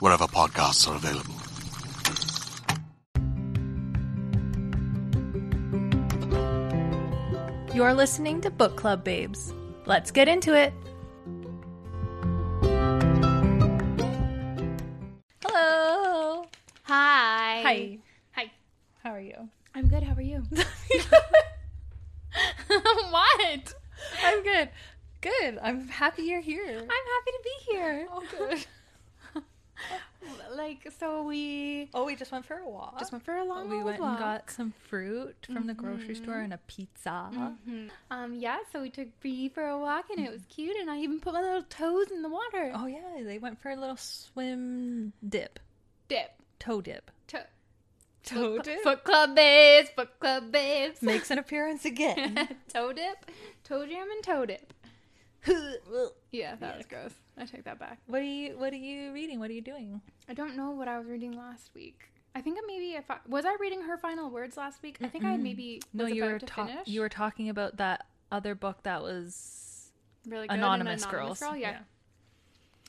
wherever podcasts are available. You're listening to Book Club Babes. Let's get into it. Hello. Hi. Hi. Hi. How are you? I'm good. How are you? what? I'm good. Good. I'm happy you're here. I'm happy to be here. Oh, good. Like, so we Oh, we just went for a walk. just went for a long we went walk. and got some fruit from the grocery store and a pizza. Mhm. Um, yeah, so we took Bree for a walk and it was cute, and I even put my little toes in the water. Oh yeah, they went for a little swim dip, Dip. toe dip. Toe. Toe Foot- dip Foot club babes. Foot club babes. makes an appearance again. toe dip. Toe jam and toe dip. yeah, that was gross. I take that back. what are you What are you reading? What are you doing? I don't know what I was reading last week. I think maybe if I was I reading her final words last week. I think I maybe No, you were ta- you were talking about that other book that was really good. an Anonymous, Girls. Girl. Yeah.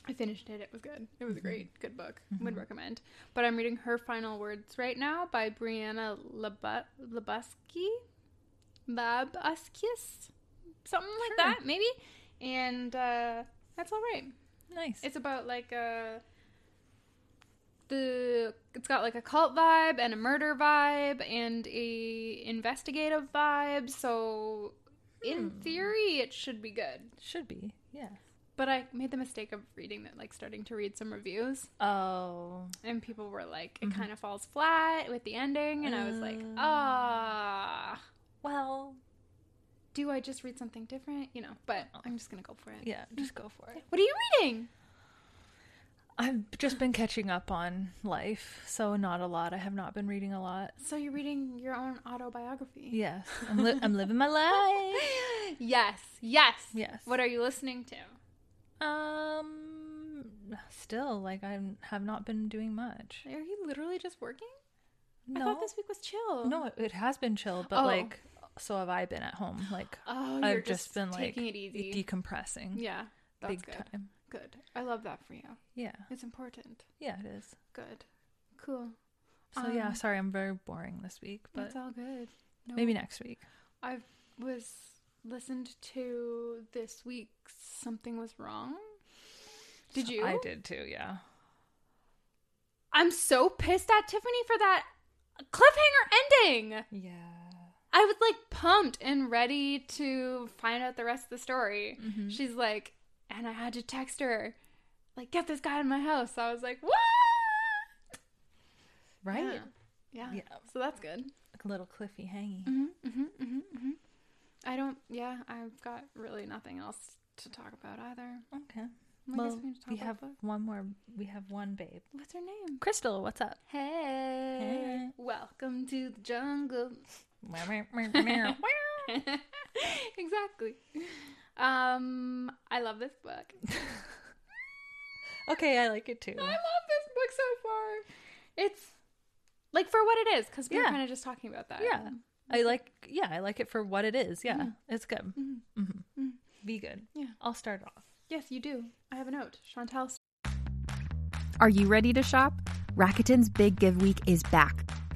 I finished it. It was good. It was Mm-hmm. a great, good book. Would recommend. But I'm reading her final words right now by Brianna Labu- Labuski, Labuskis, something like Sure. that, maybe. And uh, that's all right. Nice. It's about like a the it's got like a cult vibe and a murder vibe and a investigative vibe. So in theory, it should be good. Should be. Yeah. But I made the mistake of reading that, like starting to read some reviews, Oh. and people were like, "It kind of falls flat with the ending," and I was like, Uh. "Ah." Well, Do I just read something different? You know, but I'm just gonna go for it. yeah. Just go for it. What are you reading? I've just been catching up on life, so not a lot. I have not been reading a lot. So you're reading your own autobiography. Yes, I'm, li- I'm living my life. yes, yes, Yes. What are you listening to? Um, still, like I have not been doing much. Are you literally just working? No, I thought this week was chill. no, it, it has been chill, but Oh. like, so have I been at home. Like, Oh, I've just, just been like taking it easy. decompressing. yeah, that's big good. time. Good. I love that for you. Yeah, It's important. yeah, it is. Good. Cool. So yeah, Um, sorry, I'm very boring this week, but it's all good. No, maybe next week. I was listened to this week's "Something Was Wrong." Did you? I did too. Yeah. I'm so pissed at Tiffany for that cliffhanger ending. Yeah. I was like pumped and ready to find out the rest of the story. Mm-hmm. She's like, and I had to text her, like, get this guy in my house. I was like, what? Right. Yeah. Yeah. Yeah. So that's good. A little cliffy hangy. hmm hmm hmm hmm I don't. Yeah, I've got really nothing else to talk about either. Okay. I well, we need to talk we have one more. We have one babe. What's her name? Crystal, what's up? Hey, welcome to the jungle. exactly. Um, I love this book. okay, I like it too. I love this book so far. It's like for what it is, because we were kind of just talking about that. Yeah. I like yeah, I like it for what it is. Yeah, it's good. Mhm. hmm Mhm. Be good. Yeah. I'll start off. Yes, you do. I have a note. Chantal. Are you ready to shop? Rakuten's Big Give Week is back.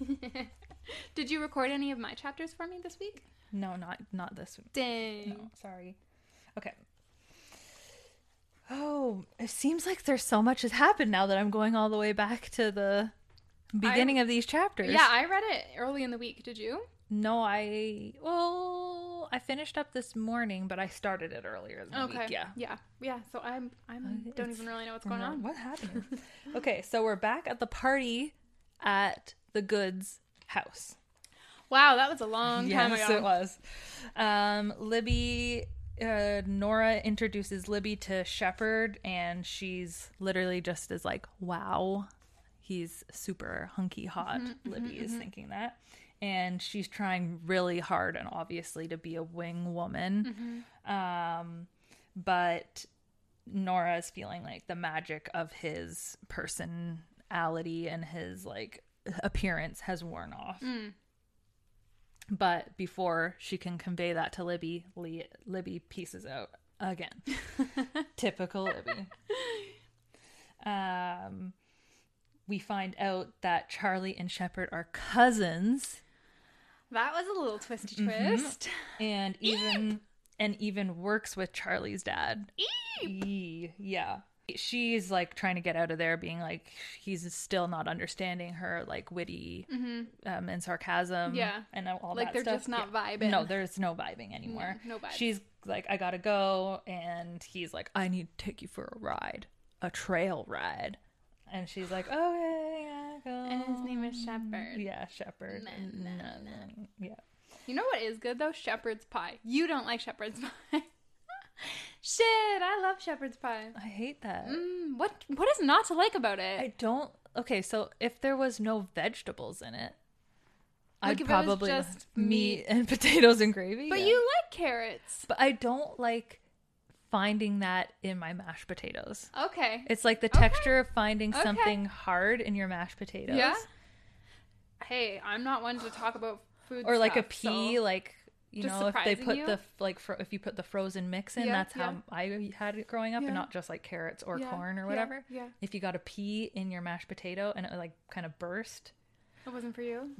Did you record any of my chapters for me this week? No, not not this week. Dang. No, sorry. Okay. Oh, it seems like there's so much has happened now that I'm going all the way back to the beginning of these chapters. Yeah, I read it early in the week. Did you? No, I well, I finished up this morning, but I started it earlier in the Okay. week. Yeah. Yeah. Yeah. So I'm. I'm. Uh, don't even really know what's going on. What happened? okay, so we're back at the party at the Goodes house. Wow, that was a long time yes, ago. it was. Um, Libby, uh, Nora introduces Libby to Shepherd, and she's literally just as like, "Wow, he's super hunky hot." Mm-hmm, Libby is thinking that, and she's trying really hard and obviously to be a wing woman. Mm-hmm. Um, but Nora is feeling like the magic of his personality and his like appearance has worn off. Mm. But before she can convey that to Libby, Li- Libby pieces out again. Typical Libby. Um, we find out that Charlie and Shepherd are cousins, That was a little twisty Mm-hmm. twist. and even and even works with Charlie's dad. Eee, yeah. She's like trying to get out of there, being like he's still not understanding her like witty um, and sarcasm, Mm-hmm. Yeah. and all Like that they're stuff. just not Yeah. vibing. No, there's no vibing anymore. no vibes. She's like, I gotta go, and he's like, I need to take you for a ride, a trail ride, and she's like, okay, yeah, go. And his name is Shepherd. Yeah, Shepherd. Na, na, Yeah. You know what is good though? Shepherd's pie. You don't like shepherd's pie. Shit, I love shepherd's pie. I hate that. Mm, what what is not to like about it? I don't. Okay, so if there was no vegetables in it, Like I'd if it probably just meat, and potatoes and gravy. but yeah. you like carrots. But I don't like finding that in my mashed potatoes. Okay. It's like the Okay. texture of finding Okay. something hard in your mashed potatoes. Yeah. Hey, I'm not one to talk about food Or like a pea, so- like you Just know, if they put you? the like fro- if you put the frozen mix in, Yeah, that's how I had it growing up, Yeah. and not just like carrots or Yeah, corn or whatever. yeah. If you got a pea in your mashed potato and it like kind of burst, It wasn't for you.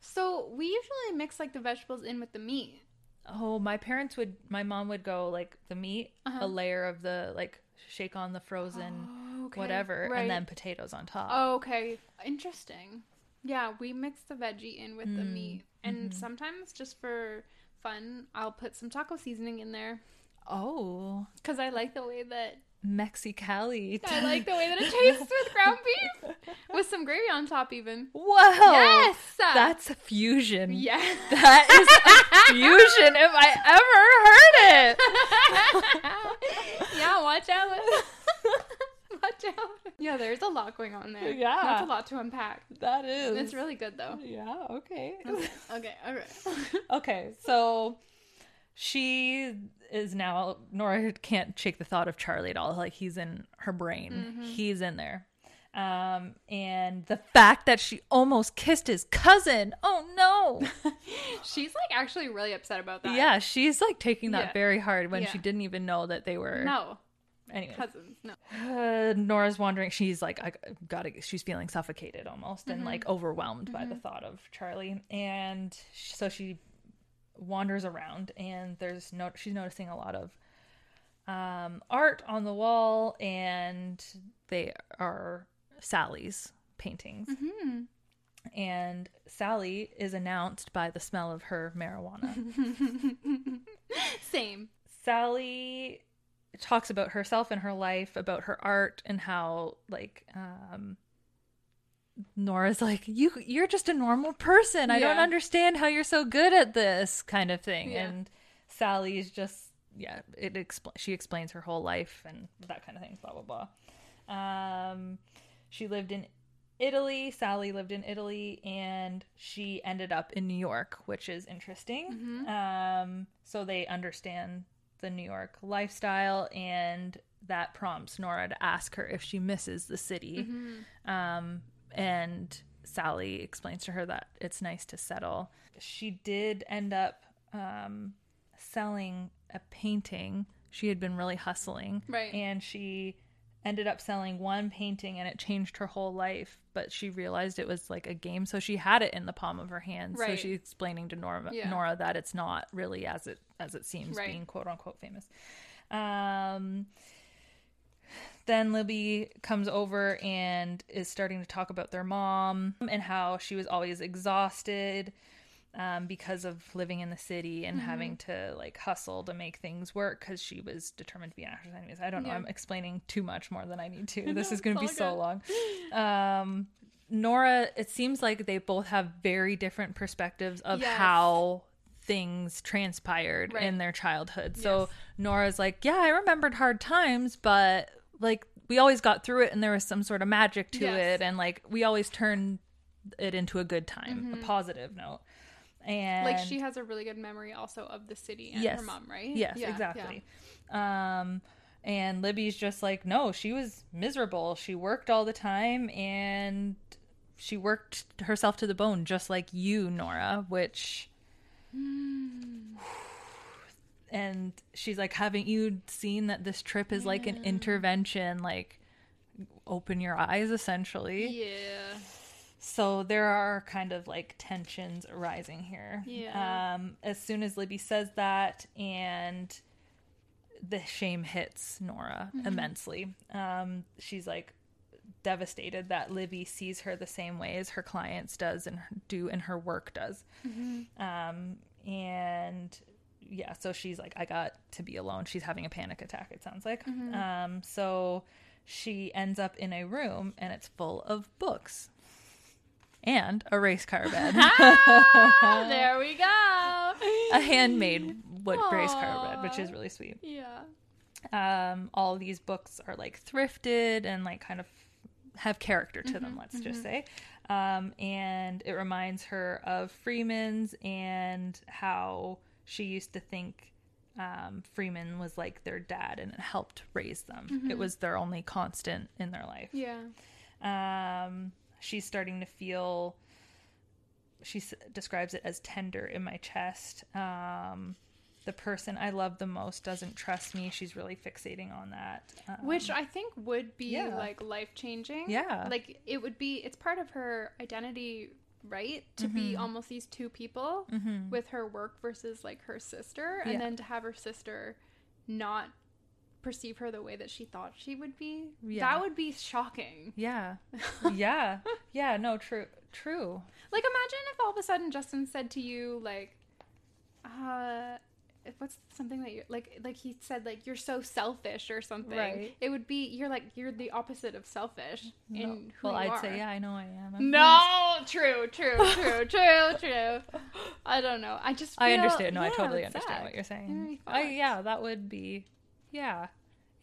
So we usually mix like the vegetables in with the meat. Oh, my parents would. My mom would go like the meat, Uh-huh. a layer of the like shake on the frozen Oh, okay, whatever, right. and then potatoes on top. Oh, okay. Interesting. Yeah, we mix the veggie in with the Mm, meat. And mm-hmm. sometimes just for fun, I'll put some taco seasoning in there Oh, cuz I like the way that Mexicali. I like the way that it tastes with ground beef with some gravy on top even. Whoa! Yes! that's a fusion. Yeah. That is a fusion if I ever heard it. yeah, watch out. out. Yeah, there's a lot going on there. Yeah. That's a lot to unpack. That is. It's really good though. Yeah, okay. Okay, alright. okay, so she is now Nora can't shake the thought of Charlie at all. Like he's in her brain. Mm-hmm. He's in there. Um and the fact that she almost kissed his cousin. Oh no. She's like actually really upset about that. yeah, she's like taking that Yeah. very hard when Yeah. she didn't even know that they were No. Anyway, Cousins. No. uh, Nora's wondering. She's like, I gotta. She's feeling suffocated almost, and Mm-hmm. like overwhelmed by the thought of Charlie, and so she wanders around, and there's no. She's noticing a lot of um, art on the wall, and they are Sally's paintings. Mm-hmm. And Sally is announced by the smell of her marijuana. Same. Sally talks about herself and her life, about her art and how like um Nora's like, You you're just a normal person. I don't understand how you're so good at this kind of thing. Yeah. And Sally's just yeah, it expl- she explains her whole life and that kind of thing, blah blah blah. Um she lived in Italy. Sally lived in Italy and she ended up in New York, which is interesting. Um, so they understand the New York lifestyle, and that prompts Nora to ask her if she misses the city. Um, and Sally explains to her that it's nice to settle. She did end up um, selling a painting. She had been really hustling. Right. And she ended up selling one painting and it changed her whole life but she realized it was like a game. So she had it in the palm of her hand. So she's explaining to Nora Yeah. Nora that it's not really as it as it seems Right. being quote unquote famous. Um then Libby comes over and is starting to talk about their mom and how she was always exhausted um, because of living in the city and Mm-hmm. having to like hustle to make things work because she was determined to be an actress. Anyways, I don't know. Yeah. I'm explaining too much more than I need to. This No, is going to be it's so long. Um, Nora, it seems like they both have very different perspectives of Yes. how things transpired Right. in their childhood. So Yes. Nora's like, yeah, I remembered hard times, but like we always got through it and there was some sort of magic to Yes. it and like we always turned it into a good time, a positive note. And. Like she has a really good memory also of the city and Yes. her mom, right? Yes, Yeah, exactly. Um and Libby's just like, no, she was miserable. She worked all the time and she worked herself to the bone just like you, Nora, which and she's like, haven't you seen that this trip is like an intervention, like open your eyes essentially. Yeah. So there are kind of like tensions arising here. Yeah. Um, as soon as Libby says that, and the shame hits Nora Mm-hmm. immensely. Um, she's like devastated that Libby sees her the same way as her clients does and do and her work does. Mm-hmm. Um, and yeah, so she's like, I got to be alone. She's having a panic attack. It sounds like. Mm-hmm. Um, so she ends up in a room and it's full of books and a race car bed, Ah, there we go. a handmade wood race car bed, which is really sweet. Yeah. Um, all these books are like thrifted and like kind of have character to Mm-hmm, them, let's just say. Um, and it reminds her of Freeman's and how she used to think um, Freeman was like their dad and it helped raise them. It was their only constant in their life. Mm-hmm. Yeah. Um, she's starting to feel. She s- describes it as tender in my chest. Um, the person I love the most doesn't trust me. She's really fixating on that. Um, Which I think would be yeah. like life changing. Yeah. Like it would be it's part of her identity, right? To be Mm-hmm. almost these two people with her work versus like her sister and Yeah. then to have her sister not perceive her the way that she thought she would be. Yeah. That would be shocking. yeah, yeah, yeah. No, true, true. Like imagine if all of a sudden Justin said to you like uh if what's something that you like like he said like you're so selfish or something. Right. It would be you're like you're the opposite of selfish No. in who well, I'd are. say yeah. I know I am. I'm No, true, true, true, true, true. I don't know. I just I understand. No, I totally understand sad. what you're saying. I, yeah, that would be, yeah,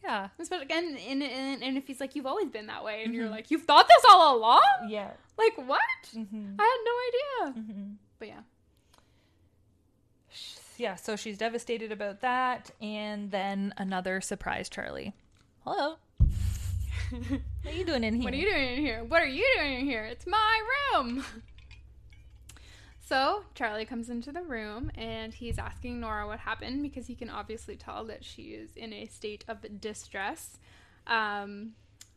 Yeah. Especially again, and, and, and if he's like, you've always been that way, and you're like, you've thought this all along? Yeah. Like, what? Mm-hmm. I had no idea. Mm-hmm. But yeah. Yeah, so she's devastated about that. And then another surprise Charlie. Hello. what are you doing in here? What are you doing in here? What are you doing in here? It's my room. So Charlie comes into the room and he's asking Nora what happened because he can obviously tell that she is in a state of distress. Um,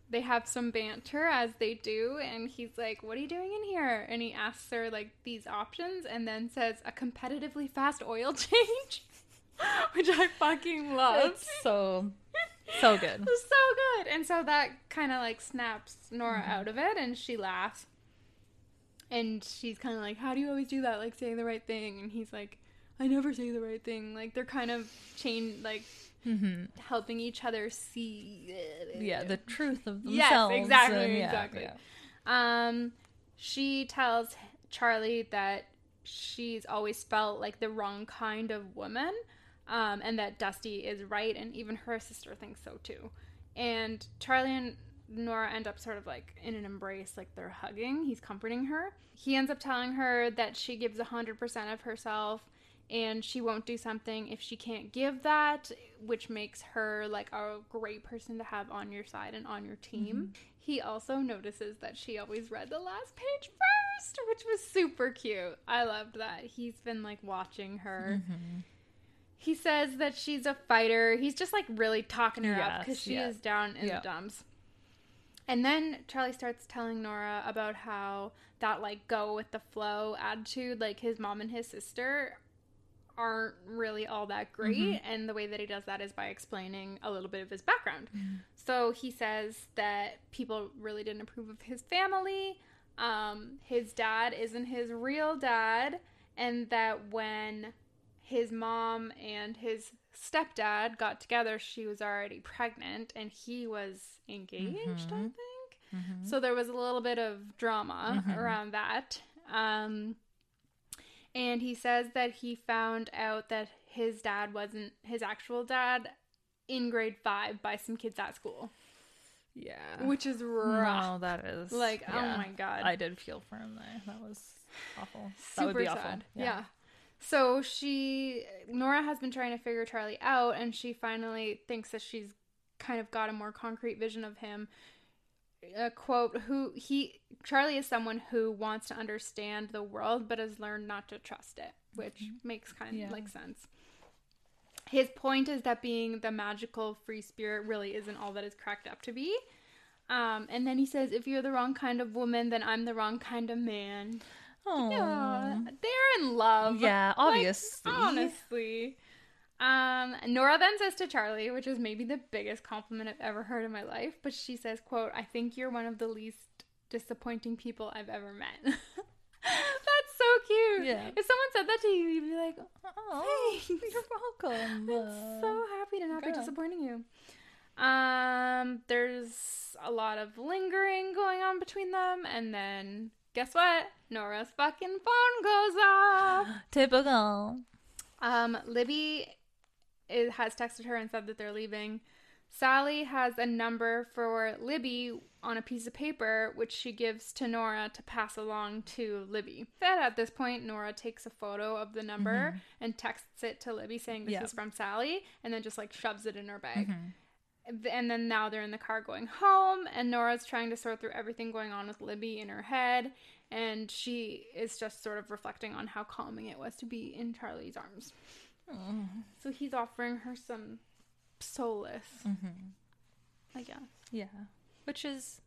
they have some banter as they do, and he's like, "What are you doing in here?" And he asks her like these options, and then says, "A competitively fast oil change," which I fucking love. It's so, so good. So good. And so that kind of like snaps Nora out of it and she laughs. And she's kind of like, How do you always do that? Like saying the right thing. And he's like, I never say the right thing. Like they're kind of chain, like Mm-hmm. helping each other see. Yeah, the truth of themselves. Yes, exactly, and yeah, exactly. yeah. Um, she tells Charlie that she's always felt like the wrong kind of woman, um, and that Dusty is right, and even her sister thinks so too. And Charlie and Nora end up sort of like in an embrace, like they're hugging. He's comforting her. He ends up telling her that she gives 100% of herself and she won't do something if she can't give that, which makes her like a great person to have on your side and on your team. Mm-hmm. He also notices that she always read the last page first, which was super cute. I loved that. He's been like watching her. Mm-hmm. He says that she's a fighter. He's just like really talking her up because she is down in the dumps. And then Charlie starts telling Nora about how that like go with the flow attitude, like his mom and his sister aren't really all that great and the way that he does that is by explaining a little bit of his background. So he says that people really didn't approve of his family. Um, his dad isn't his real dad, and that when his mom and his stepdad got together, she was already pregnant and he was engaged, I mm-hmm. think. Mm-hmm. So there was a little bit of drama mm-hmm. around that. Um, and he says that he found out that his dad wasn't his actual dad in grade five by some kids at school, Yeah. which is rough. No, that is Like, oh my God. I did feel for him there. That was awful. that would super be awful. sad. Yeah. So she Nora has been trying to figure Charlie out and she finally thinks that she's kind of got a more concrete vision of him. A quote who he Charlie is someone who wants to understand the world but has learned not to trust it, which makes kind Yeah. of like sense. His point is that being the magical free spirit really isn't all that it's cracked up to be. Um, and then he says, if you're the wrong kind of woman, then I'm the wrong kind of man. Oh. Yeah, they're in love. Yeah, Like, obviously. honestly. Um, Nora then says to Charlie, which is maybe the biggest compliment I've ever heard in my life, but she says, quote, I think you're one of the least disappointing people I've ever met. That's so cute. Yeah. If someone said that to you, you'd be like, Oh, Thanks. you're welcome. I'm so happy to not be disappointing you. Um, there's a lot of lingering going on between them, and then guess what? Nora's fucking phone goes off. Typical. Um, Libby is, has texted her and said that they're leaving. Sally has a number for Libby on a piece of paper, which she gives to Nora to pass along to Libby. Then at this point, Nora takes a photo of the number and texts it to Libby saying this Yeah. is from Sally, and then just like shoves it in her bag. And then now they're in the car going home, and Nora's trying to sort through everything going on with Libby in her head, and she is just sort of reflecting on how calming it was to be in Charlie's arms. Mm-hmm. So he's offering her some solace, mm-hmm. I guess. Yeah. Which is,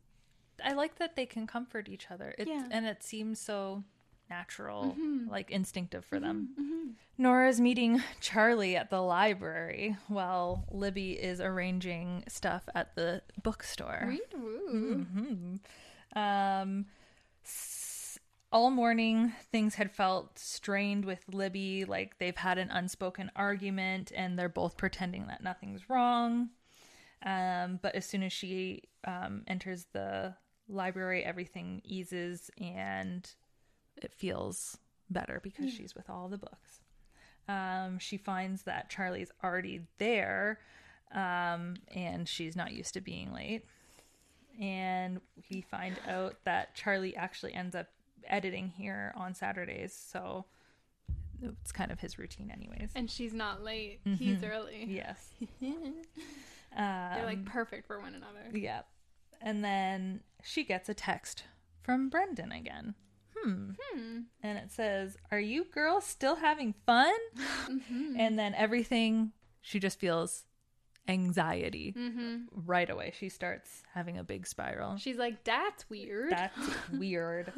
I like that they can comfort each other. It, Yeah. And it seems so natural, like instinctive for them. Nora's meeting Charlie at the library while Libby is arranging stuff at the bookstore. Woo. Um, s- all morning, things had felt strained with Libby, like they've had an unspoken argument and they're both pretending that nothing's wrong. Um, but as soon as she um, enters the library, everything eases and it feels better because she's with all the books. Um, she finds that Charlie's already there um, and she's not used to being late. And we find out that Charlie actually ends up editing here on Saturdays, so it's kind of his routine, anyways. And she's not late. He's early. Yes. They're like Um, perfect for one another. Yep. And then she gets a text from Brendan again. Hmm. hmm. And it says, Are you girls still having fun? Mm-hmm. And then everything, she just feels anxiety mm-hmm. right away. She starts having a big spiral. She's like, that's weird. That's weird.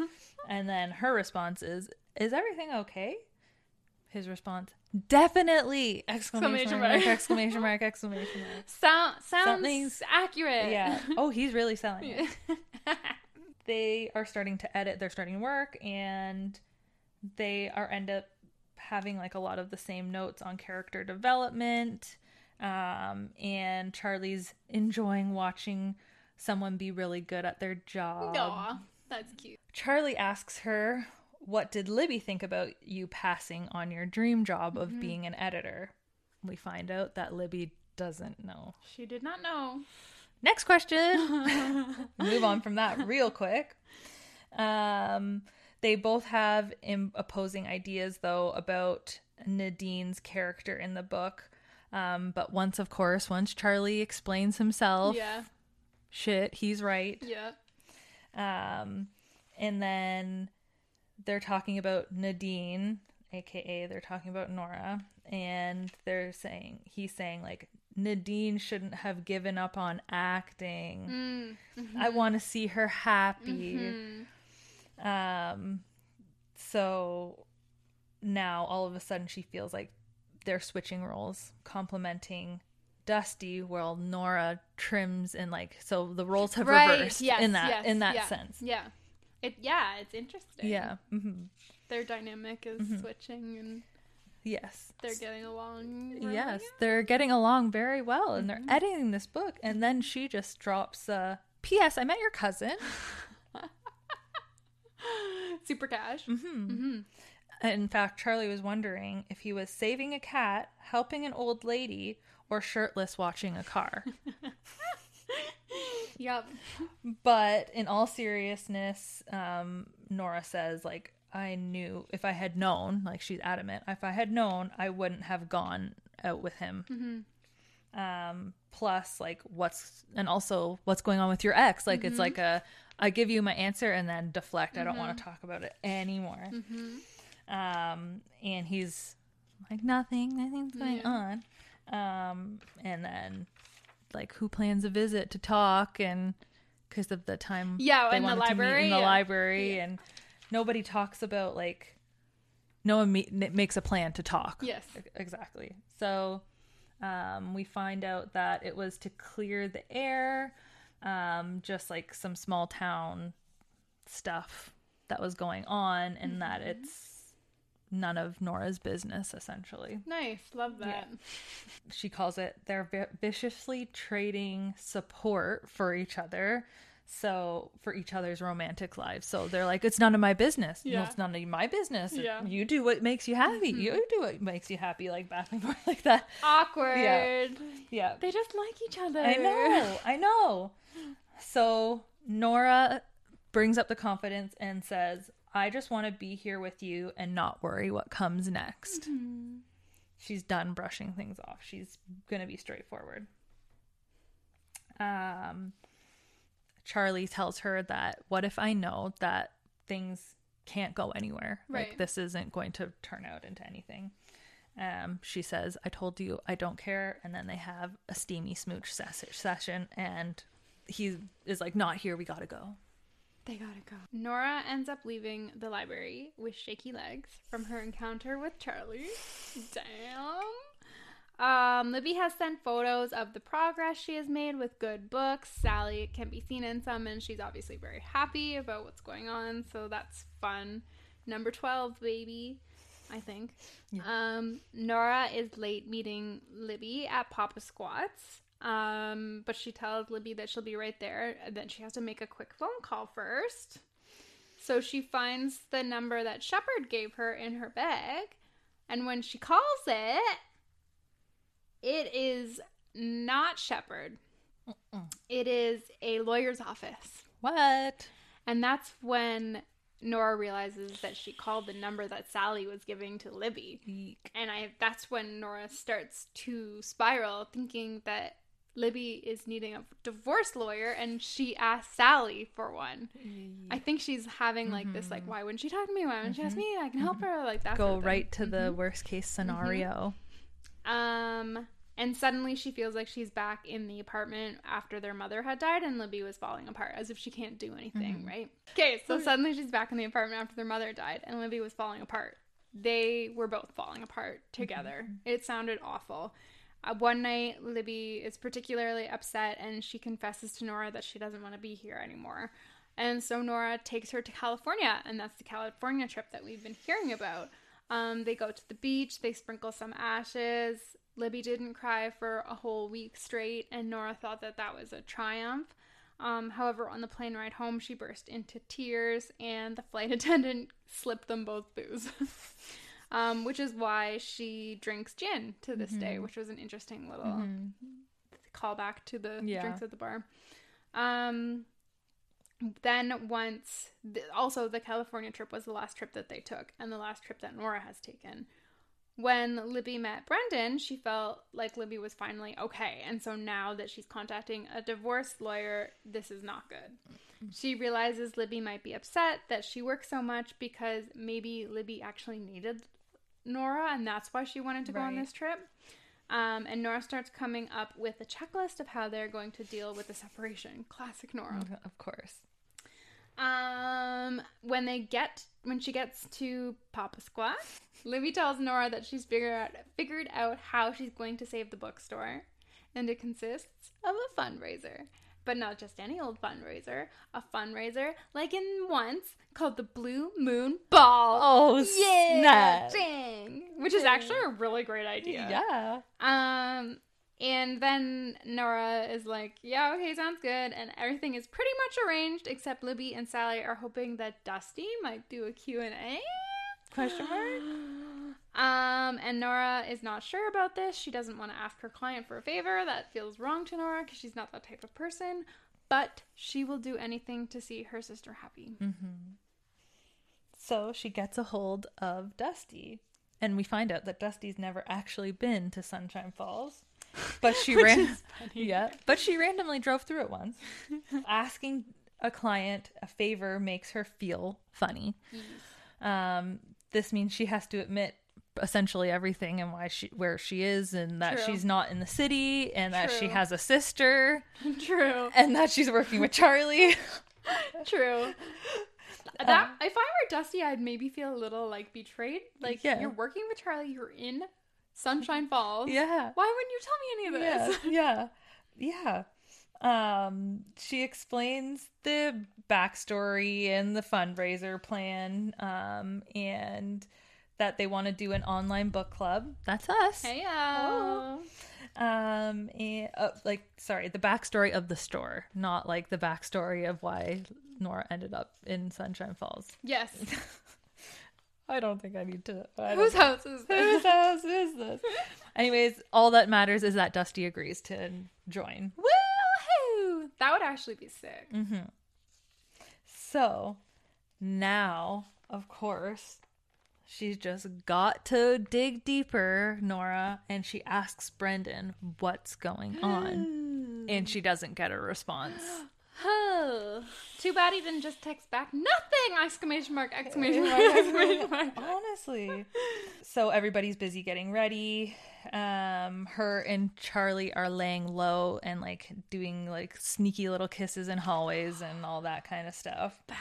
And then her response is, Is everything okay? His response, Definitely! Exclamation Exclamation mark, mark. exclamation mark, exclamation mark. Sound, sounds Something's- accurate. Yeah. Oh, he's really selling it. they are starting to edit they're starting work and they are end up having like a lot of the same notes on character development um, and charlie's enjoying watching someone be really good at their job Aw, that's cute. charlie asks her what did libby think about you passing on your dream job of being an editor we find out that libby doesn't know She did not know. Next question. Move on from that real quick. Um, they both have Im- opposing ideas, though, about Nadine's character in the book. Um, but once, of course, once Charlie explains himself, Yeah. shit, he's right. Yeah. Um, and then they're talking about Nadine, aka they're talking about Nora, and they're saying he's saying like Nadine shouldn't have given up on acting. I want to see her happy. Um, so now all of a sudden she feels like they're switching roles, complimenting Dusty while Nora trims and like so the roles have Right. reversed Yes. in that yes, in that yeah, sense. Yeah. It. Yeah. It's interesting. Yeah. hmm Their dynamic is Mm-hmm. switching, and Yes. they're getting along. really Yes, well. they're getting along very well, and Mm-hmm. they're editing this book. And then she just drops, uh, "P.S. I met your cousin." Super cash. Mm-hmm. In fact, Charlie was wondering if he was saving a cat, helping an old lady, or shirtless watching a car. Yep. but in all seriousness, um, Nora says, like, I knew if I had known, like she's adamant, if I had known, I wouldn't have gone out with him. Um, plus, like, what's and also what's going on with your ex? Like, it's like a I give you my answer and then deflect. I don't want to talk about it anymore. Um, and he's like, nothing, nothing's going on. Um, and then like, who plans a visit to talk and because of the time Yeah, in the library, in the yeah. library and nobody talks about like no one me- makes a plan to talk Yes. Exactly so um, we find out that it was to clear the air um, just like some small town stuff that was going on and that Mm-hmm. it's none of nora's business essentially Nice. Love that. she calls it they're viciously trading support for each other so for each other's romantic lives so they're like it's none of my business Yeah. it's none of my business Yeah. Mm-hmm. you do what makes you happy you do what makes you happy like back and forth like that Awkward. yeah They just like each other. i know i know so nora brings up the confidence and says i just want to be here with you and not worry what comes next Mm-hmm. she's done brushing things off. She's gonna be straightforward. Um, Charlie tells her that what if I know that things can't go anywhere? Like this isn't going to turn out into anything. Um, she says, "I told you I don't care," and then they have a steamy smooch ses- session, and he is like, "Not here. We gotta go." They gotta go. Nora ends up leaving the library with shaky legs from her encounter with Charlie. Damn. Um, Libby has sent photos of the progress she has made with Goode Books. Sally can be seen in some, and she's obviously very happy about what's going on, so that's fun. Number 12, baby, I think. Um, Nora is late meeting Libby at Papa Squats. Um, but she tells Libby that she'll be right there, and then she has to make a quick phone call first. So she finds the number that Shepherd gave her in her bag, and when she calls it, it is not Shepherd. It is a lawyer's office. What? And that's when Nora realizes that she called the number that Sally was giving to Libby. Eek. And I that's when Nora starts to spiral, thinking that Libby is needing a divorce lawyer and she asks Sally for one. I think she's having like this like mm-hmm. why wouldn't she talk to me? Why wouldn't she ask mm-hmm. me? I can help mm-hmm. her like that. Go sort of thing. right to the worst case scenario. Um, and suddenly she feels like she's back in the apartment after their mother had died and Libby was falling apart, as if she can't do anything, right? Okay, so suddenly she's back in the apartment after their mother died and Libby was falling apart. They were both falling apart together. It sounded awful. Uh, one night, Libby is particularly upset and she confesses to Nora that she doesn't want to be here anymore. And so Nora takes her to California, and that's the California trip that we've been hearing about. Um, they go to the beach, they sprinkle some ashes. Libby didn't cry for a whole week straight, and Nora thought that that was a triumph. Um, however, on the plane ride home, she burst into tears, and the flight attendant slipped them both booze. um, which is why she drinks gin to this day, which was an interesting little callback to the Yeah. drinks at the bar. Um, then once th- also the California trip was the last trip that they took and the last trip that Nora has taken. When Libby met Brendan, she felt like Libby was finally okay. And so now that she's contacting a divorce lawyer, this is not good. She realizes Libby might be upset that she works so much because maybe Libby actually needed Nora and that's why she wanted to go on this trip. Um, and Nora starts coming up with a checklist of how they're going to deal with the separation. Classic Nora. Of course. Um, when they get when she gets to Papa Squat, Libby tells Nora that she's figured out figured out how she's going to save the bookstore, and it consists of a fundraiser. But not just any old fundraiser, a fundraiser like in once called the Blue Moon Ball. Oh, yeah, snap. dang. Which is actually a really great idea. Yeah. Um, and then Nora is like, "Yeah, okay, sounds good." And everything is pretty much arranged, except Libby and Sally are hoping that Dusty might do a Q and A. Question mark? Um, and Nora is not sure about this. She doesn't want to ask her client for a favor. That feels wrong to Nora because she's not that type of person. But she will do anything to see her sister happy. So she gets a hold of Dusty, and we find out that Dusty's never actually been to Sunshine Falls, but she ran. Yeah, but she randomly drove through it once. Asking a client a favor makes her feel funny. Um, this means she has to admit essentially everything and why she where she is and that True. she's not in the city and that she has a sister True. and that she's working with Charlie. True. That if I were Dusty, I'd maybe feel a little like betrayed. Like Yeah. you're working with Charlie, you're in Sunshine Falls. yeah. Why wouldn't you tell me any of this? yeah, yeah, yeah. Um, she explains the backstory and the fundraiser plan, um, and that they want to do an online book club. That's us. Hey Oh. Um, and, uh, like, sorry, the backstory of the store, not like the backstory of why Nora ended up in Sunshine Falls. Yes. I don't think I need to. I Whose house is this? Whose house is this? Anyways, all that matters is that Dusty agrees to join. Woohoo! That would actually be sick. Mm-hmm. So now, of course, she's just got to dig deeper, Nora, and she asks Brendan what's going on. and she doesn't get a response. Oh, too bad he didn't just text back nothing! Exclamation mark! Exclamation mark! Exclamation mark! Honestly. So everybody's busy getting ready. Um, her and Charlie are laying low and like doing like sneaky little kisses in hallways and all that kind of stuff. Ah,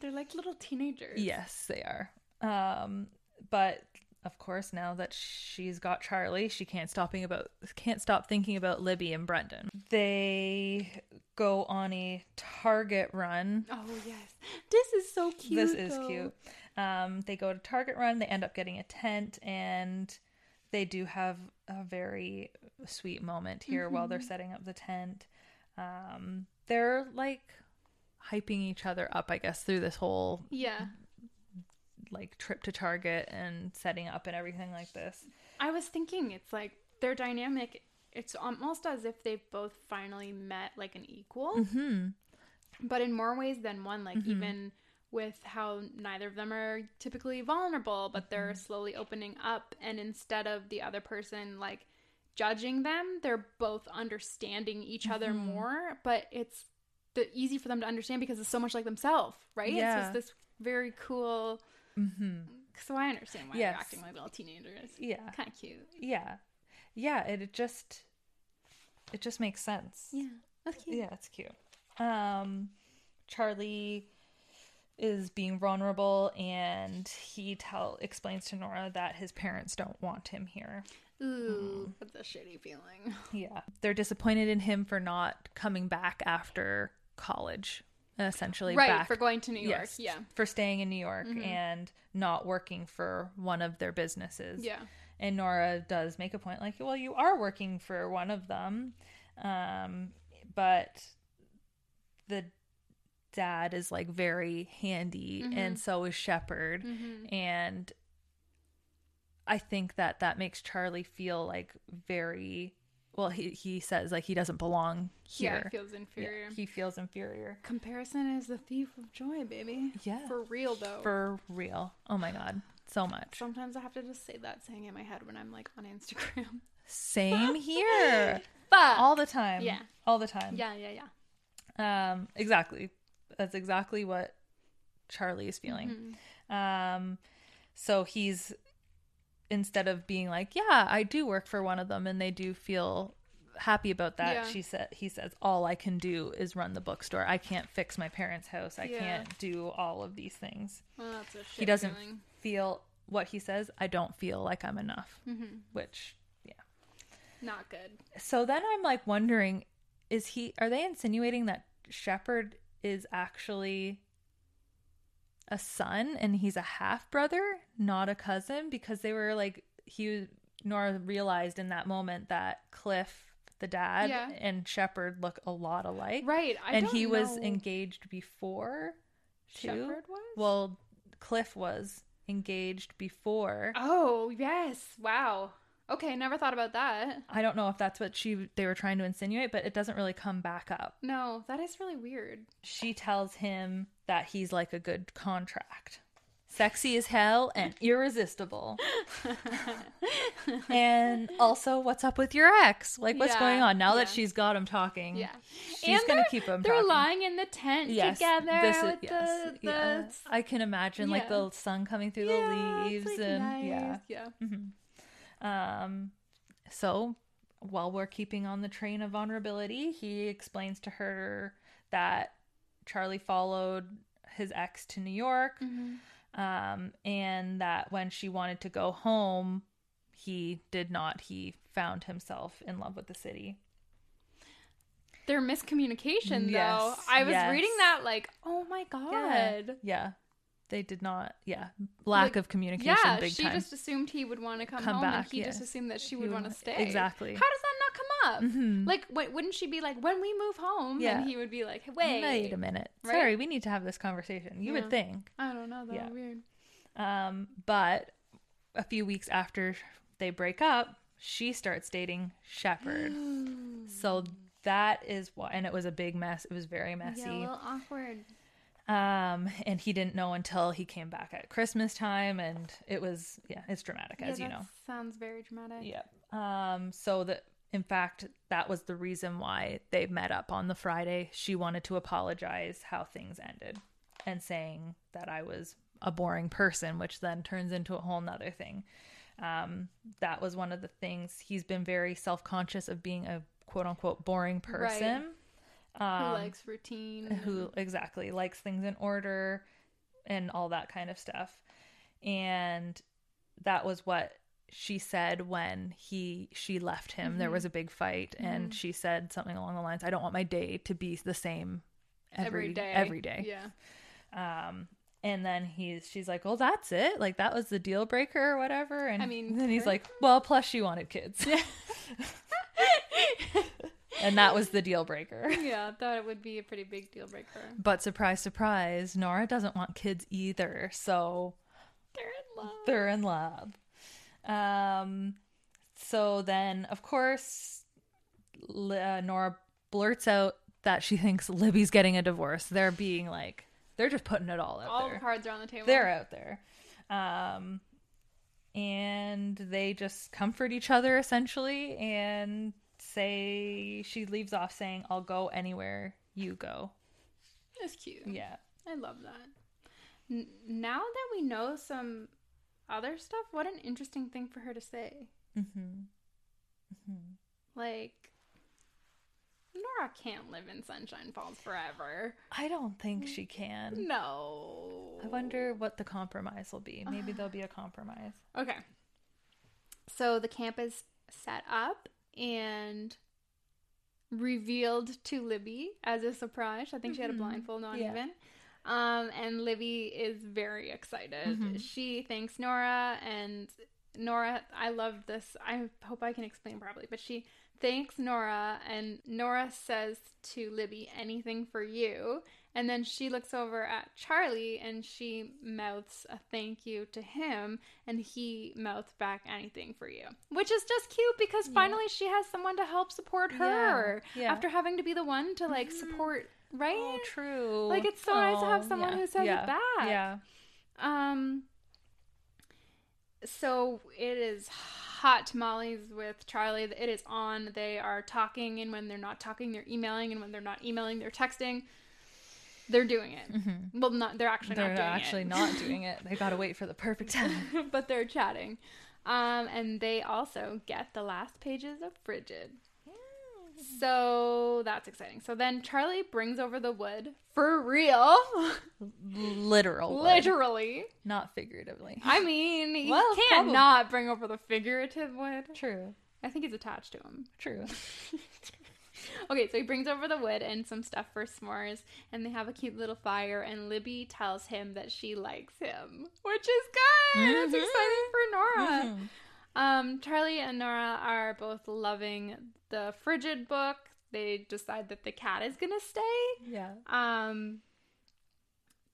They're like little teenagers. Yes, they are. Um, but of course, now that she's got Charlie, she can't stopping about can't stop thinking about Libby and Brendan. They go on a Target run. Oh yes, this is so cute. this is though. cute. Um, they go to Target run. They end up getting a tent, and they do have a very sweet moment here while they're setting up the tent. Um, they're like hyping each other up, I guess, through this whole Yeah, like trip to Target and setting up and everything like this. I was thinking it's like their dynamic it's almost as if they've both finally met like an equal. Mm-hmm. But in more ways than one, like mm-hmm. even with how neither of them are typically vulnerable, but they're mm-hmm. slowly opening up and instead of the other person like judging them, they're both understanding each other mm-hmm. more, but it's the easy for them to understand because it's so much like themselves, right? It's Yeah. just this very cool so I understand why Yes. they're acting like little teenagers. Yeah. Kind of cute. Yeah. Yeah, it, it just it just makes sense. Yeah. That's cute. Yeah, it's cute. Um Charlie is being vulnerable and he tell explains to Nora that his parents don't want him here. Ooh, that's a shitty feeling. Yeah. They're disappointed in him for not coming back after college. Essentially Right, back for going to New York. Yes, Yeah. For staying in New York mm-hmm. and not working for one of their businesses. Yeah. And Nora does make a point like, well, you are working for one of them. Um, but the dad is like very handy mm-hmm. and so is Shepherd. Mm-hmm. And I think that that makes Charlie feel like very well he he says like he doesn't belong Yeah, here. it feels Yeah, inferior. he feels inferior. Comparison is the thief of joy, baby. Yeah. For real though. For real. Oh my god. So much. Sometimes I have to just say that saying in my head when I'm like on Instagram. Same here. But All the time. Yeah. All the time. yeah, yeah, yeah. Um, exactly. That's exactly what Charlie is feeling. Um, so he's instead of being like, "Yeah, I do work for one of them," and they do feel happy about that. Yeah. She said, "He says all I can do is run the bookstore. I can't fix my parents' house. I Yeah. can't do all of these things." Well, that's a shit he doesn't feeling. feel what he says. I don't feel like I'm enough. Mm-hmm. Which, yeah. Not good. So then I'm like wondering, is he? Are they insinuating that Shepherd is actually a son and he's a half brother, not a cousin? Because they were like he Nora realized in that moment that Cliff, the dad, Yeah. and Shepherd look a lot alike, Right. I and he was engaged before. Too. Shepherd was? Well, Cliff was engaged before. Oh, yes. Wow. Okay, never thought about that. I don't know if that's what she they were trying to insinuate, but it doesn't really come back up. No, that is really weird. she tells him that he's like a good contract. Sexy as hell and irresistible. and also, what's up with your ex? Like, what's Yeah, going on now that she's got him talking? Yeah. She's and gonna keep him They're talking. lying in the tent together this is- yes, the, the yeah. I can imagine like the sun coming through Yeah, the leaves like, and nice. yeah. yeah. Um, so while we're keeping on the train of vulnerability, he explains to her that Charlie followed his ex to New York, um, and that when she wanted to go home, he did not. He found himself in love with the city. Their miscommunication, though. Yes, I was yes. reading that like, oh my god. Yeah. They did not. Yeah, lack Like, of communication. Yeah, she time. just assumed he would want to come, Come home, back, and he just assumed that she would want to stay. exactly. How does that up? Mhm. Like, wait, wouldn't she be like, when we move home? Yeah. And he would be like, wait, Wait a minute. Right? Sorry, we need to have this conversation. You Yeah. would think. I don't know. That's Yeah. weird. Um, but a few weeks after they break up, she starts dating Shepherd. so that is why, and it was a big mess. It was very messy. Yeah, a little awkward. Um, and he didn't know until he came back at Christmas time, and it was yeah, it's dramatic as yeah, you know. sounds very dramatic. Yeah. Um, so that in fact that was the reason why they met up on the Friday. She wanted to apologize how things ended and saying that I was a boring person, which then turns into a whole nother thing. Um, that was one of the things he's been very self conscious of being a quote unquote boring person. Who Um, likes routine? who exactly likes things in order and all that kind of stuff. And that was what she said when he she left him. There was a big fight and she said something along the lines, I don't want my day to be the same every, every day. Every day. Yeah. Um and then he's she's like, Well, that's it. Like that was the deal breaker or whatever. And I mean, then he's like, Well, plus she wanted kids. yeah. and that was the deal breaker. yeah, that would be a pretty big deal breaker. But surprise, surprise, Nora doesn't want kids either. So They're in love. they're in love. Um, so then, of course, uh, Nora blurts out that she thinks Libby's getting a divorce. They're being like, they're just putting it all out All there. the cards are on the table. They're out there. Um, and they just comfort each other essentially and say, she leaves off saying, I'll go anywhere you go. That's cute. Yeah. I love that. N- now that we know some other stuff, what an interesting thing for her to say. Mm-hmm. Like, Nora can't live in Sunshine Falls forever. I don't think she can. No. I wonder what the compromise will be. Maybe there'll be a compromise. Okay. So the camp is set up and revealed to Libby as a surprise. I think she had a blindfold on Yeah. even. Um, and Libby is very excited. She thanks Nora and Nora, I love this. I hope I can explain properly, but she thanks Nora and Nora says to Libby, anything for you. And then she looks over at Charlie and she mouths a thank you to him and he mouths back anything for you. Which is just cute because finally she has someone to help support her Yeah, yeah. after having to be the one to like support, right? Oh, true. Like, it's so nice to have Oh, someone yeah, who says it back. Yeah. Um. So it is hot tamales with Charlie. It is on. They are talking, and when they're not talking, they're emailing, and when they're not emailing, they're texting. They're doing it. Well, not. They're actually They're not doing actually it. not doing it. They gotta wait for the perfect time. but they're chatting. Um, and they also get the last pages of Frigid. So that's exciting. So then Charlie brings over the wood for real, Literal. literally. Not figuratively. I mean, he Well, can't probably- not bring over the figurative wood. True. I think he's attached to him. True. Okay, so he brings over the wood and some stuff for s'mores, and they have a cute little fire. And Libby tells him that she likes him, which is good. It's Mhm. exciting for Nora. Mhm. Um, Charlie and Nora are both loving the Frigid book. They decide that the cat is gonna stay. Yeah. Um,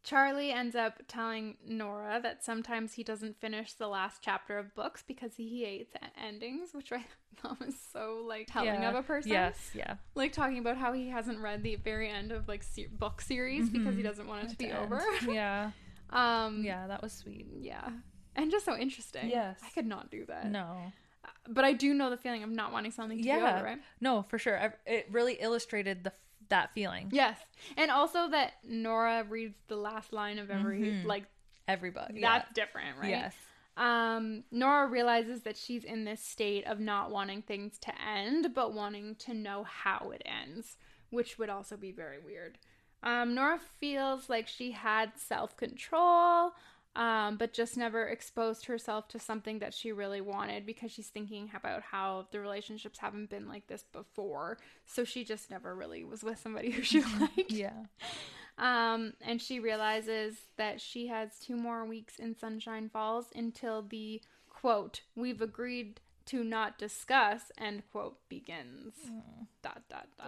Charlie ends up telling Nora that sometimes he doesn't finish the last chapter of books because he hates endings, which I thought was so like telling yeah. of a person. Yes. Yeah. Like talking about how he hasn't read the very end of like se- book series because he doesn't want it to be end. over. Yeah. um, Yeah. That was sweet. yeah, and just so interesting. Yes. I could not do that. No. But I do know the feeling of not wanting something to be Yeah. over, right? No, for sure. I- It really illustrated the that feeling. Yes, and also that Nora reads the last line of every Mhm. like book. that's different, right? Yes. Um, Nora realizes that she's in this state of not wanting things to end, but wanting to know how it ends, which would also be very weird. Um, Nora feels like she had self control, um, but just never exposed herself to something that she really wanted because she's thinking about how the relationships haven't been like this before. So she just never really was with somebody who she liked. Yeah. Um, and she realizes that she has two more weeks in Sunshine Falls until the quote, we've agreed to not discuss, end quote, begins. Dot, dot, dot.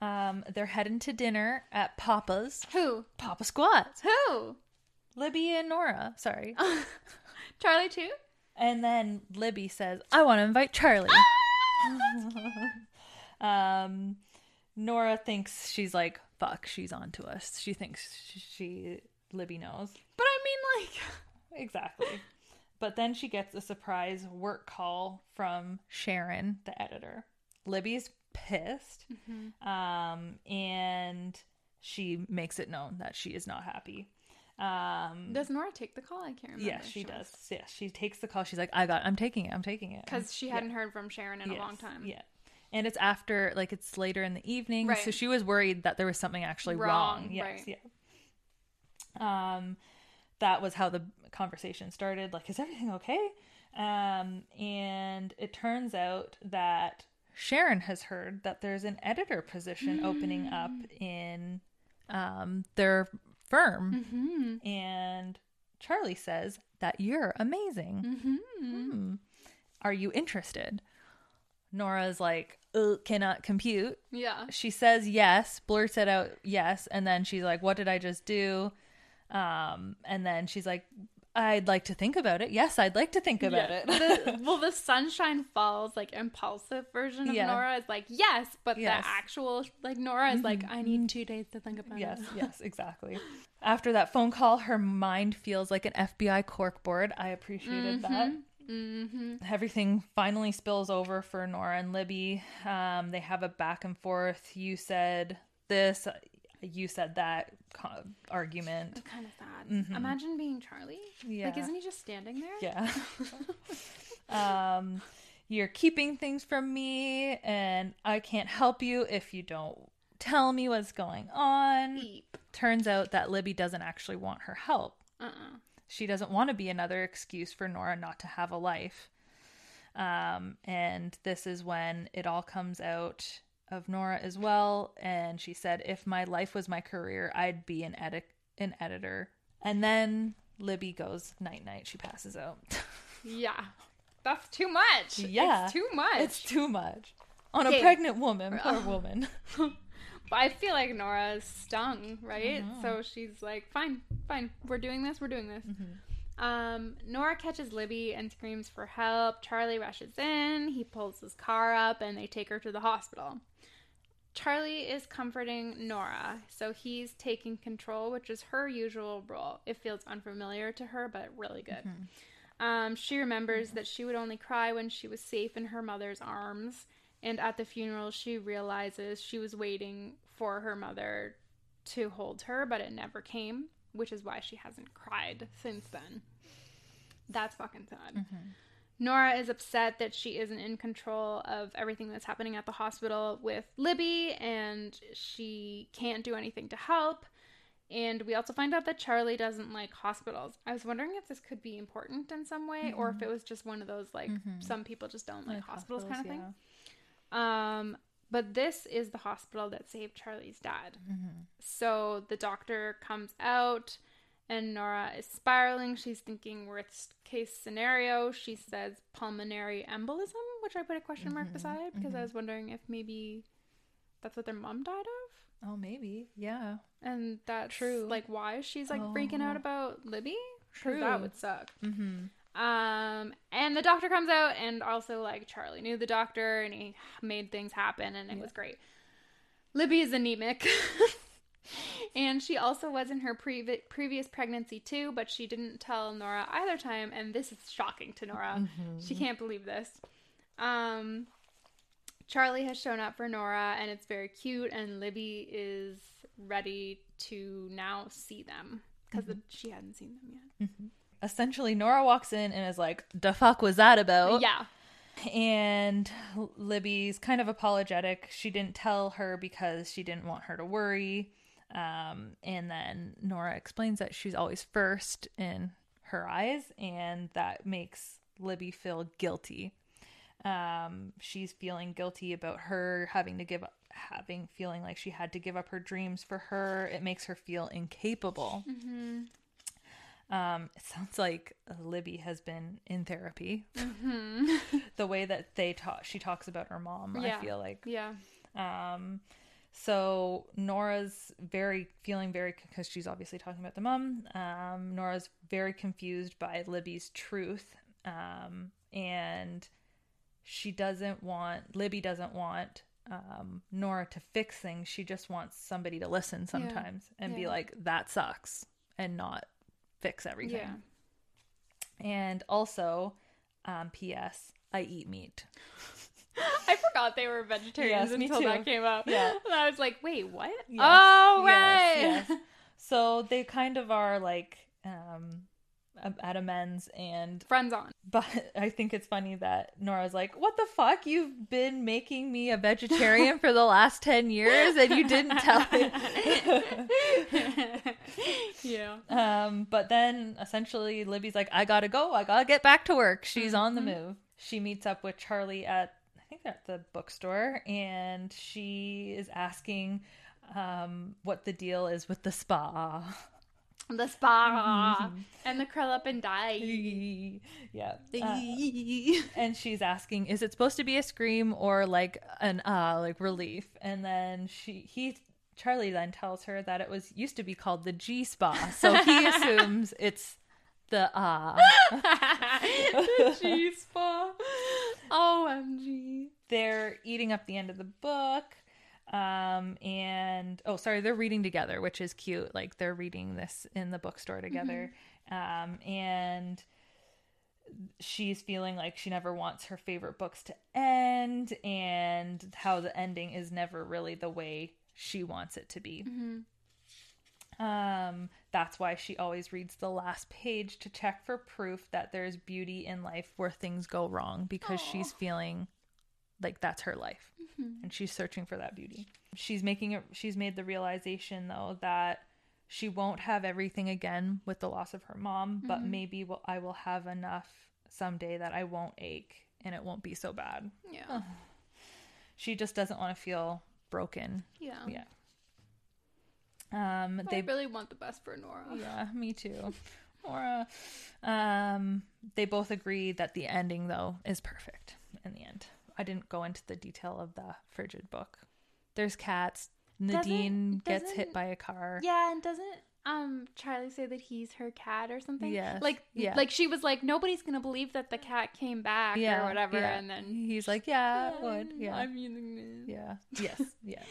Um, they're heading to dinner at Poppa's. Who? Poppa Squat's. Who? Libby and Nora. Sorry. Charlie, too? And then Libby says, I want to invite Charlie. um, Nora thinks she's like, fuck, she's on to us. She thinks she, she Libby knows. But I mean, like, Exactly. but then she gets a surprise work call from Sharon, the editor. Libby's pissed. Um, and she makes it known that she is not happy. Um, does Nora take the call? I can't remember. yes, she does. Yes, she takes the call. She's like, I got, I'm taking it. I'm taking it. Because she hadn't heard from Sharon in Yes, a long time. Yeah. And it's after, like, it's later in the evening. So she was worried that there was something actually Wrong, wrong. Yes. right. Yeah. Um, that was how the conversation started. Like, is everything okay? Um, and it turns out that Sharon has heard that there's an editor position opening up in um, their firm. Mm-hmm. And Charlie says that you're amazing. Mm-hmm. Hmm. Are you interested? Nora's like, cannot compute. Yeah. She says yes, blurts it out yes, and then she's like, what did I just do? Um, and then she's like, I'd like to think about it. Yes, I'd like to think about Yeah. it. the, well, the Sunshine Falls like impulsive version of Yeah. Nora is like yes, but Yes. the actual like Nora is like I need two days to think about yes, it. yes, exactly. After that phone call, her mind feels like an FBI corkboard. I appreciated that. Mm-hmm. Everything finally spills over for Nora and Libby. Um, they have a back and forth. You said this, you said that co- argument. Kind of sad. Imagine being Charlie. Mm-hmm. Yeah. Like, isn't he just standing there? Yeah. um, you're keeping things from me, and I can't help you if you don't tell me what's going on. Turns out that Libby doesn't actually want her help. Uh-uh. She doesn't want to be another excuse for Nora not to have a life. Um, and this is when it all comes out of Nora as well. And she said, "If my life was my career, I'd be an edit an editor." And then Libby goes night night. She passes out. Yeah. That's too much. Yeah. It's too much. it's too much on a pregnant woman. Poor woman. But I feel like Nora is stung, right? So she's like, fine, fine. We're doing this. We're doing this. Mm-hmm. Um, Nora catches Libby and screams for help. Charlie rushes in. He pulls his car up and they take her to the hospital. Charlie is comforting Nora, so he's taking control, which is her usual role. It feels unfamiliar to her, but really good. Um, she remembers that she would only cry when she was safe in her mother's arms, and at the funeral, she realizes she was waiting for her mother to hold her, but it never came, which is why she hasn't cried since then. That's fucking sad. Mm-hmm. Nora is upset that she isn't in control of everything that's happening at the hospital with Libby, and she can't do anything to help. And we also find out that Charlie doesn't like hospitals. I was wondering if this could be important in some way, or if mm-hmm. it was just one of those like mm-hmm. some people just don't like, hospitals, kind of thing. Um, but this is the hospital that saved Charlie's dad. Mm-hmm. So the doctor comes out, and Nora is spiraling. She's thinking worst case scenario. She says pulmonary embolism, which I put a question mark mm-hmm. beside because I mm-hmm. was wondering if maybe that's what their mom died of. Oh, maybe. Yeah. And that's True. like why she's like freaking out oh. about Libby. True. That would suck. Mm-hmm. Um, and the doctor comes out, and also like Charlie knew the doctor, and he made things happen, and it was great. Libby is anemic, and she also was in her previ- previous pregnancy too, but she didn't tell Nora either time, and this is shocking to Nora. She can't believe this. Um, Charlie has shown up for Nora, and it's very cute, and Libby is ready to now see them because she hadn't seen them yet. Essentially, Nora walks in and is like, "The fuck was that about?" Yeah. And Libby's kind of apologetic. She didn't tell her because she didn't want her to worry. Um, and then Nora explains that she's always first in her eyes, and that makes Libby feel guilty. Um, she's feeling guilty about her having to give up, having feeling like she had to give up her dreams for her. It makes her feel incapable. Um, it sounds like Libby has been in therapy. the way that they talk, she talks about her mom. Yeah. I feel like Yeah. um, so Nora's very feeling very because she's obviously talking about the mom. Um, Nora's very confused by Libby's truth, um, and she doesn't want Libby doesn't want um, Nora to fix things. She just wants somebody to listen sometimes and be like, "That sucks," and not fix everything. Yeah. And also, um, P.S. I eat meat. I forgot they were vegetarians Yes, until that came up. Yeah. And I was like, wait, what? Yes, Oh, right. yes. So they kind of are like um at amends and Friends on. but I think it's funny that Nora's like, "What the fuck? You've been making me a vegetarian for the last 10 years and you didn't tell me." yeah. um but then essentially Libby's like, "I got to go. I got to get back to work." She's on Mm-hmm. the move. She meets up with Charlie at I think at the bookstore and she is asking um what the deal is with the spa. The spa and the curl up and die. yeah. Uh, and she's asking, is it supposed to be a scream or like an uh like relief? And then she he Charlie then tells her that it was used to be called the G spa. So he assumes it's The ah. the G spot. OMG. they're eating up the end of the book. Um, and oh, sorry, they're reading together, which is cute. Like they're reading this in the bookstore together. Um, and she's feeling like she never wants her favorite books to end, and how the ending is never really the way she wants it to be. Um, that's why she always reads the last page to check for proof that there's beauty in life where things go wrong because she's feeling like that's her life and she's searching for that beauty. She's making it she's made the realization though that she won't have everything again with the loss of her mom, but maybe will, I will have enough someday that I won't ache and it won't be so bad. Yeah. She just doesn't want to feel broken. Yeah. Yeah. Um I they really want the best for Nora. yeah, me too. Nora. Um, they both agree that the ending, though, is perfect in the end. I didn't go into the detail of the frigid book. There's cats. Nadine gets hit by a car. Yeah, and doesn't um Charlie say that he's her cat or something? Yes, Like yeah. like she was like nobody's gonna believe that the cat came back or whatever, yeah. and then he's like, "Yeah, it would." Yeah, I'm using this. yeah, yes, yes.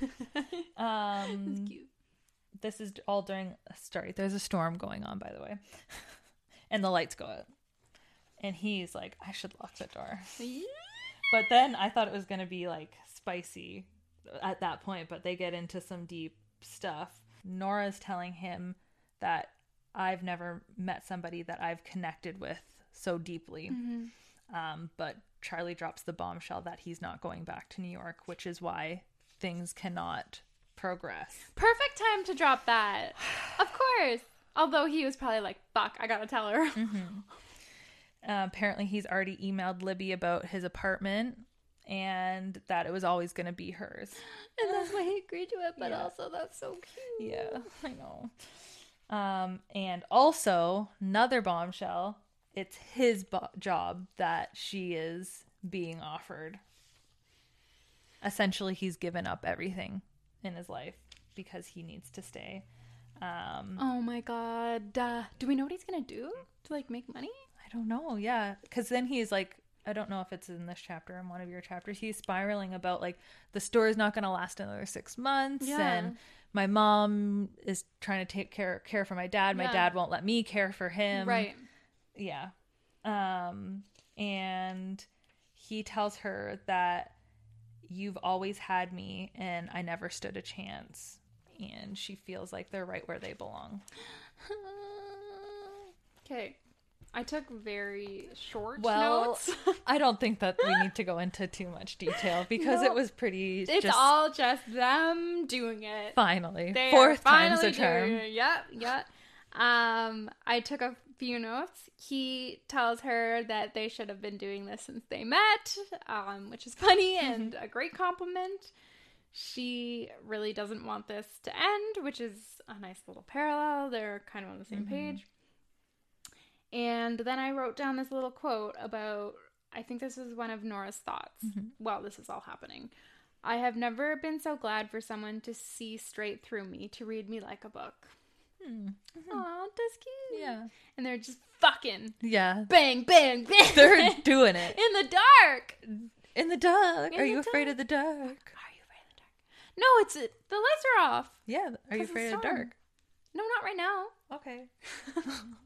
Um, It's cute. this is all during a story. there's a storm going on by the way and the lights go out and he's like i should lock the door but then i thought it was going to be like spicy at that point but they get into some deep stuff nora's telling him that i've never met somebody that i've connected with so deeply um, but charlie drops the bombshell that he's not going back to new york which is why things cannot progress Perfect time to drop that. Of course. Although he was probably like, "Fuck, I gotta tell her." Uh, apparently, he's already emailed Libby about his apartment and that it was always going to be hers. and that's why he agreed to it. But Yeah. also, that's so cute. Yeah, I know. Um, and also, another bombshell it's his bo- job that she is being offered. Essentially, he's given up everything in his life because he needs to stay. Um, Oh my god. Uh, do we know what he's gonna do to like make money? I don't know. Yeah, because then he's like, I don't know if it's in this chapter in one of your chapters. He's spiraling about like the store is not going to last another six months, Yeah. and my mom is trying to take care care for my dad. My Yeah. dad won't let me care for him. right. Yeah. Um, and he tells her that you've always had me, and I never stood a chance. And she feels like they're right where they belong. Okay. I took very short Well, notes. I don't think that we need to go into too much detail because No. it was pretty. it's just all just them doing it. finally They fourth are time's a charm. Yep, yep. Um, I took a few notes. He tells her that they should have been doing this since they met, um, which is funny and a great compliment. She really doesn't want this to end, which is a nice little parallel. They're kind of on the same page. And then I wrote down this little quote about I think this is one of Nora's thoughts mm-hmm. while this is all happening. I have never been so glad for someone to see straight through me, to read me like a book. Hmm. Mm-hmm. Aw, that's cute. Yeah, And they're just fucking yeah, bang, bang, bang. they're doing it in the dark. in the dark. In Are the you afraid of the dark? Are you afraid of the dark? No, it's the lights are off. Yeah, are you afraid of the dark? No, not right now. Okay,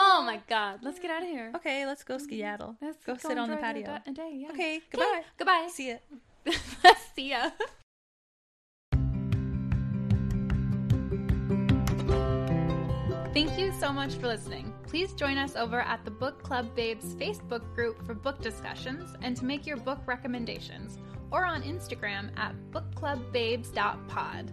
Oh my god, let's get out of here. okay, let's go skedaddle. Let's go sit on the patio. da- day. Yeah. Okay, goodbye. Goodbye. See ya. See ya. Thank you so much for listening. Please join us over at the Book Club Babes Facebook group for book discussions and to make your book recommendations, or on Instagram at bookclubbabes.pod.